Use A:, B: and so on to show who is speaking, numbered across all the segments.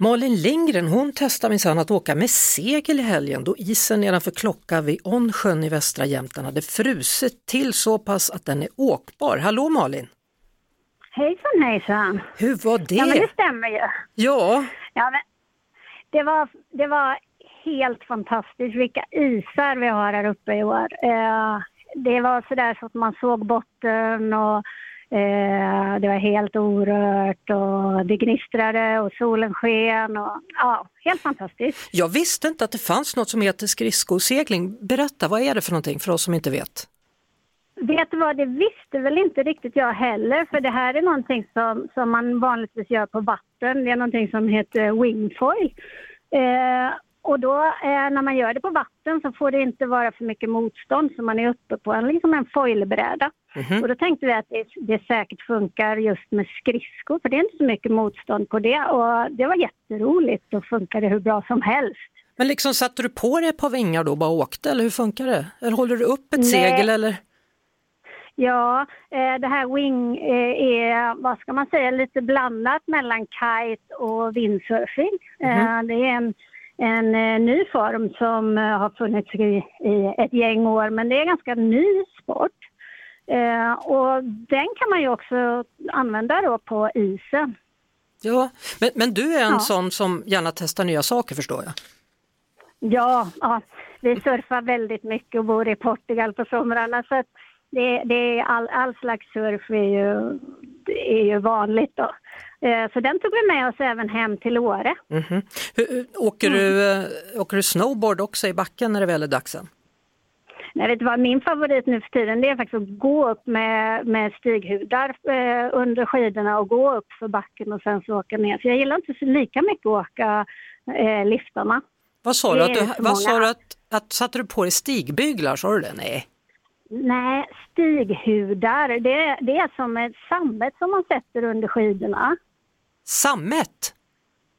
A: Malin Lindgren hon testar minsann att åka med segel i helgen då isen nedanför Klocka vid Onsjön i västra Jämtland hade frusit till så pass att den är åkbar. Hallå Malin!
B: Hejsan hejsan!
A: Hur var det?
B: Ja men det stämmer ju.
A: Ja,
B: Ja, men det, var, det var helt fantastiskt vilka isar vi har här uppe i år. Eh, det var sådär så att man såg botten och det var helt orört och det gnistrade och solen sken och ja, helt fantastiskt.
A: jag visste inte att det fanns något som heter skridskosegling. Berätta, vad är det för någonting för oss som inte vet?
B: Vet du vad, det visste väl inte riktigt jag heller för det här är någonting som, som man vanligtvis gör på vatten. Det är någonting som heter wingfoil. Eh, och då eh, när man gör det på vatten så får det inte vara för mycket motstånd så man är uppe på en, liksom en foilbräda. Och då tänkte vi att det, det säkert funkar just med skridskor för det är inte så mycket motstånd på det och det var jätteroligt och funkade hur bra som helst.
A: Men liksom satte du på dig ett par vingar då och bara åkte eller hur funkar det? Eller håller du upp ett
B: Nej.
A: segel eller?
B: Ja, eh, det här wing eh, är, vad ska man säga, lite blandat mellan kite och windsurfing. Eh, Det är en, en eh, ny form som eh, har funnits i, i ett gäng år, men det är en ganska ny sport. Eh, och den kan man ju också använda då på isen.
A: Ja, men, men du är en
B: Ja.
A: sån som gärna testar nya saker förstår jag.
B: Ja, ja, vi surfar väldigt mycket och bor i Portugal på somrarna så det, det är all, all slags surf är ju, är ju vanligt då. Eh, Så den tog vi med oss även hem till Åre.
A: Hur, hur- åker, du, eh, åker du snowboard också i backen när det väl är dags?
B: Nej, vet du vad, min favorit nu för tiden det är faktiskt att gå upp med, med stighudar eh, under skidorna och gå upp för backen och sen så åka ner. För jag gillar inte så lika mycket att åka eh, liftarna.
A: Vad sa du? Att du
B: så
A: vad sa du att, att satte du på dig stigbyglar? Sa du det? Nej.
B: Nej, stighudar, det, det är som ett sammet som man sätter under skidorna.
A: Sammet?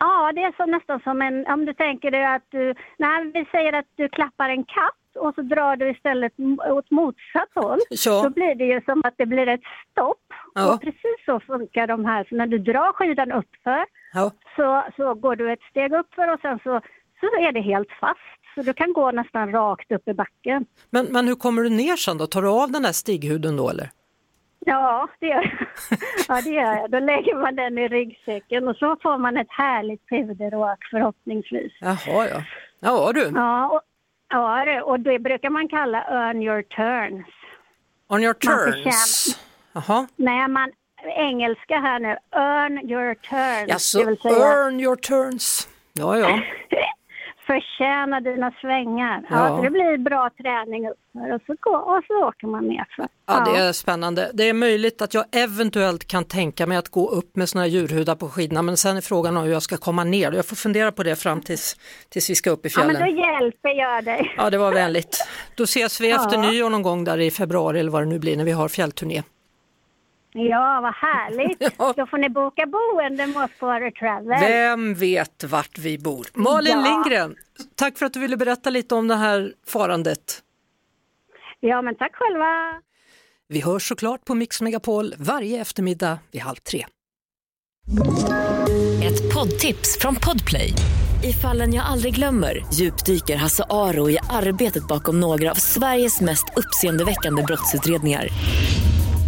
B: Ja, det är så nästan som en, om du tänker dig att du, nej vi säger att du klappar en katt och så drar du istället åt motsatt håll.
A: Ja.
B: Då blir det ju som att det blir ett stopp.
A: Ja.
B: Och precis så funkar de här. Så när du drar skidan uppför
A: Ja.
B: så, så går du ett steg uppför och sen så, så är det helt fast. Så du kan gå nästan rakt upp i backen.
A: Men, men hur kommer du ner sen då? Tar du av den där stighuden då eller?
B: Ja, det gör jag. Ja, det gör jag. Då lägger man den i ryggsäcken och så får man ett härligt puderåk förhoppningsvis.
A: Jaha ja. Ja du,
B: Ja, och, ja, och det brukar man kalla earn your turns.
A: on your turns. Jaha.
B: Nej, man, engelska här nu, earn your turns.
A: Jaså,
B: säga
A: earn your turns. Ja, ja.
B: förtjäna dina svängar. Ja.
A: Ja.
B: så det blir bra träning uppför och så, gå, och så åker man nerför.
A: Ja, det är spännande. Det är möjligt att jag eventuellt kan tänka mig att gå upp med såna här djurhudar på skidorna men sen är frågan om hur jag ska komma ner. Jag får fundera på det fram tills, tills vi ska upp i
B: ja, men
A: fjällen.
B: då hjälper jag dig.
A: Ja, det var vänligt. Då ses vi efter nyår någon gång där i februari eller vad det nu blir när vi har fjällturné.
B: Ja, vad härligt.
A: Ja.
B: Då får ni boka boende med oss på Åre Travel.
A: Vem vet vart vi bor? Malin
B: Ja.
A: Lindgren, tack för att du ville berätta lite om det här farandet.
B: Ja, men tack själva.
A: Vi hörs såklart på Mix Megapol varje eftermiddag vid halv tre.
C: Ett poddtips från Podplay. I fallen jag aldrig glömmer djupdyker Hasse Aro i arbetet bakom några av Sveriges mest uppseendeväckande brottsutredningar.